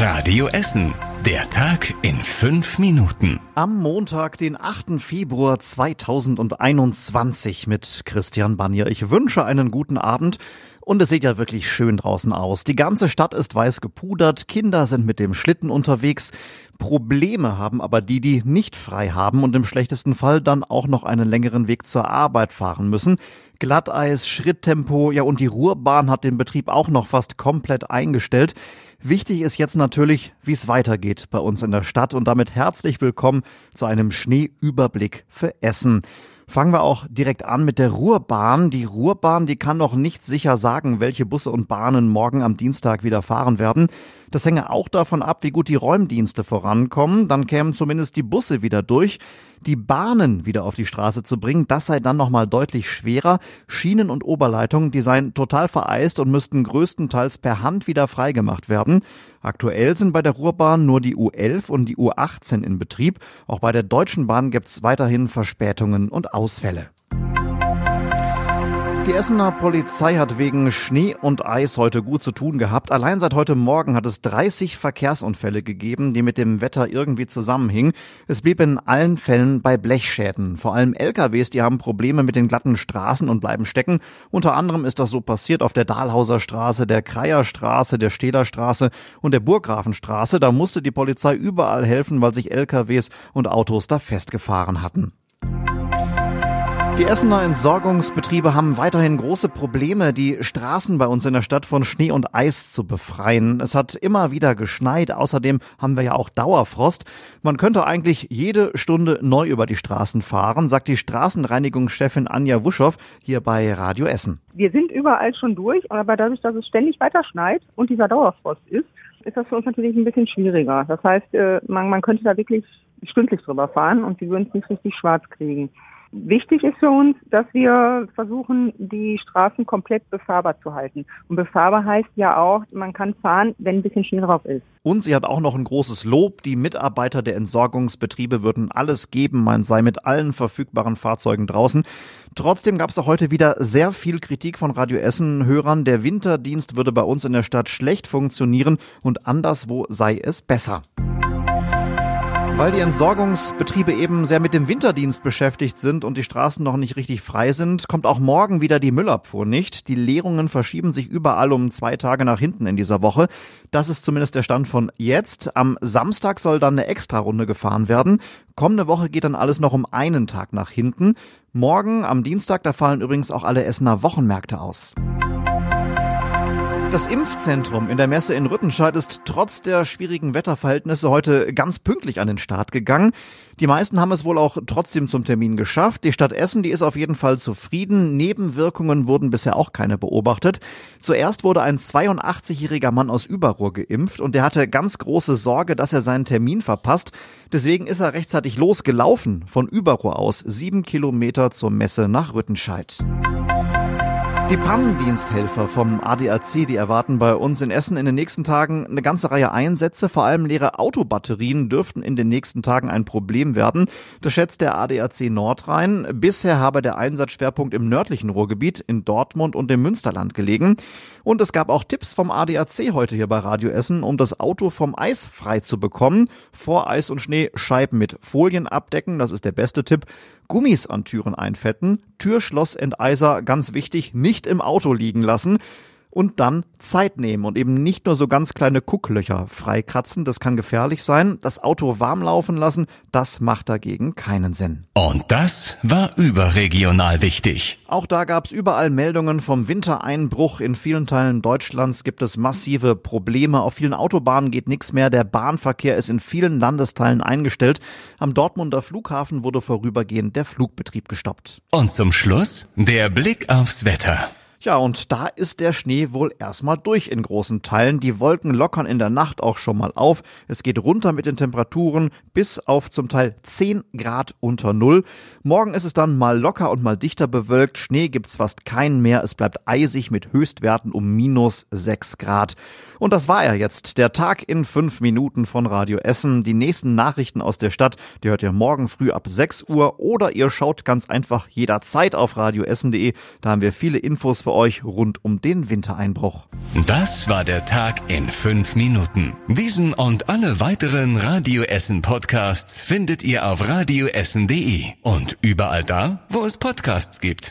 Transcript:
Radio Essen. Der Tag in fünf Minuten. Am Montag, den 8. Februar 2021 mit Christian Banier. Ich wünsche einen guten Abend. Und es sieht ja wirklich schön draußen aus. Die ganze Stadt ist weiß gepudert, Kinder sind mit dem Schlitten unterwegs. Probleme haben aber die, die nicht frei haben und im schlechtesten Fall dann auch noch einen längeren Weg zur Arbeit fahren müssen. Glatteis, Schritttempo, ja und die Ruhrbahn hat den Betrieb auch noch fast komplett eingestellt. Wichtig ist jetzt natürlich, wie es weitergeht bei uns in der Stadt und damit herzlich willkommen zu einem Schneeüberblick für Essen. Fangen wir auch direkt an mit der Ruhrbahn. Die Ruhrbahn, die kann noch nicht sicher sagen, welche Busse und Bahnen morgen am Dienstag wieder fahren werden. Das hänge auch davon ab, wie gut die Räumdienste vorankommen. Dann kämen zumindest die Busse wieder durch. Die Bahnen wieder auf die Straße zu bringen, das sei dann nochmal deutlich schwerer. Schienen und Oberleitungen, die seien total vereist und müssten größtenteils per Hand wieder freigemacht werden. Aktuell sind bei der Ruhrbahn nur die U11 und die U18 in Betrieb. Auch bei der Deutschen Bahn gibt's weiterhin Verspätungen und Ausfälle. Die Essener Polizei hat wegen Schnee und Eis heute gut zu tun gehabt. Allein seit heute Morgen hat es 30 Verkehrsunfälle gegeben, die mit dem Wetter irgendwie zusammenhingen. Es blieb in allen Fällen bei Blechschäden. Vor allem LKWs, die haben Probleme mit den glatten Straßen und bleiben stecken. Unter anderem ist das so passiert auf der Dahlhauser Straße, der Kreier Straße, der Stehler Straße und der Burggrafenstraße. Da musste die Polizei überall helfen, weil sich LKWs und Autos da festgefahren hatten. Die Essener Entsorgungsbetriebe haben weiterhin große Probleme, die Straßen bei uns in der Stadt von Schnee und Eis zu befreien. Es hat immer wieder geschneit. Außerdem haben wir ja auch Dauerfrost. Man könnte eigentlich jede Stunde neu über die Straßen fahren, sagt die Straßenreinigungschefin Anja Wuschow hier bei Radio Essen. Wir sind überall schon durch, aber dadurch, dass es ständig weiter schneit und dieser Dauerfrost ist, ist das für uns natürlich ein bisschen schwieriger. Das heißt, äh, man, man könnte da wirklich stündlich drüber fahren und wir würden es nicht richtig schwarz kriegen. Wichtig ist für uns, dass wir versuchen, die Straßen komplett befahrbar zu halten. Und befahrbar heißt ja auch, man kann fahren, wenn ein bisschen Schnee drauf ist. Und sie hat auch noch ein großes Lob. Die Mitarbeiter der Entsorgungsbetriebe würden alles geben, man sei mit allen verfügbaren Fahrzeugen draußen. Trotzdem gab es auch heute wieder sehr viel Kritik von Radio Essen-Hörern. Der Winterdienst würde bei uns in der Stadt schlecht funktionieren und anderswo sei es besser. Weil die Entsorgungsbetriebe eben sehr mit dem Winterdienst beschäftigt sind und die Straßen noch nicht richtig frei sind, kommt auch morgen wieder die Müllabfuhr nicht. Die Leerungen verschieben sich überall um zwei Tage nach hinten in dieser Woche. Das ist zumindest der Stand von jetzt. Am Samstag soll dann eine Extrarunde gefahren werden. Kommende Woche geht dann alles noch um einen Tag nach hinten. Morgen am Dienstag, da fallen übrigens auch alle Essener Wochenmärkte aus. Das Impfzentrum in der Messe in Rüttenscheid ist trotz der schwierigen Wetterverhältnisse heute ganz pünktlich an den Start gegangen. Die meisten haben es wohl auch trotzdem zum Termin geschafft. Die Stadt Essen, die ist auf jeden Fall zufrieden. Nebenwirkungen wurden bisher auch keine beobachtet. Zuerst wurde ein 82-jähriger Mann aus Überruhr geimpft und der hatte ganz große Sorge, dass er seinen Termin verpasst. Deswegen ist er rechtzeitig losgelaufen von Überruhr aus, sieben Kilometer zur Messe nach Rüttenscheid. Die Pannendiensthelfer vom ADAC, die erwarten bei uns in Essen in den nächsten Tagen eine ganze Reihe Einsätze. Vor allem leere Autobatterien dürften in den nächsten Tagen ein Problem werden. Das schätzt der ADAC Nordrhein. Bisher habe der Einsatzschwerpunkt im nördlichen Ruhrgebiet in Dortmund und im Münsterland gelegen. Und es gab auch Tipps vom ADAC heute hier bei Radio Essen, um das Auto vom Eis frei zu bekommen. Vor Eis und Schnee Scheiben mit Folien abdecken, das ist der beste Tipp. Gummis an Türen einfetten, Türschlossenteiser, ganz wichtig, nicht im Auto liegen lassen und dann Zeit nehmen und eben nicht nur so ganz kleine Gucklöcher freikratzen, das kann gefährlich sein. Das Auto warm laufen lassen, das macht dagegen keinen Sinn. Und das war überregional wichtig. Auch da gab es überall Meldungen vom Wintereinbruch. In vielen Teilen Deutschlands gibt es massive Probleme. Auf vielen Autobahnen geht nichts mehr. Der Bahnverkehr ist in vielen Landesteilen eingestellt. Am Dortmunder Flughafen wurde vorübergehend der Flugbetrieb gestoppt. Und zum Schluss der Blick aufs Wetter. Ja, und da ist der Schnee wohl erstmal durch in großen Teilen. Die Wolken lockern in der Nacht auch schon mal auf. Es geht runter mit den Temperaturen bis auf zum Teil 10 Grad unter Null. Morgen ist es dann mal locker und mal dichter bewölkt. Schnee gibt's fast keinen mehr. Es bleibt eisig mit Höchstwerten um minus 6 Grad. Und das war er jetzt, der Tag in fünf Minuten von Radio Essen. Die nächsten Nachrichten aus der Stadt, die hört ihr morgen früh ab 6 Uhr oder ihr schaut ganz einfach jederzeit auf radioessen.de. Da haben wir viele Infos für euch rund um den Wintereinbruch. Das war der Tag in fünf Minuten. Diesen und alle weiteren Radio Essen Podcasts findet ihr auf radioessen.de und überall da, wo es Podcasts gibt.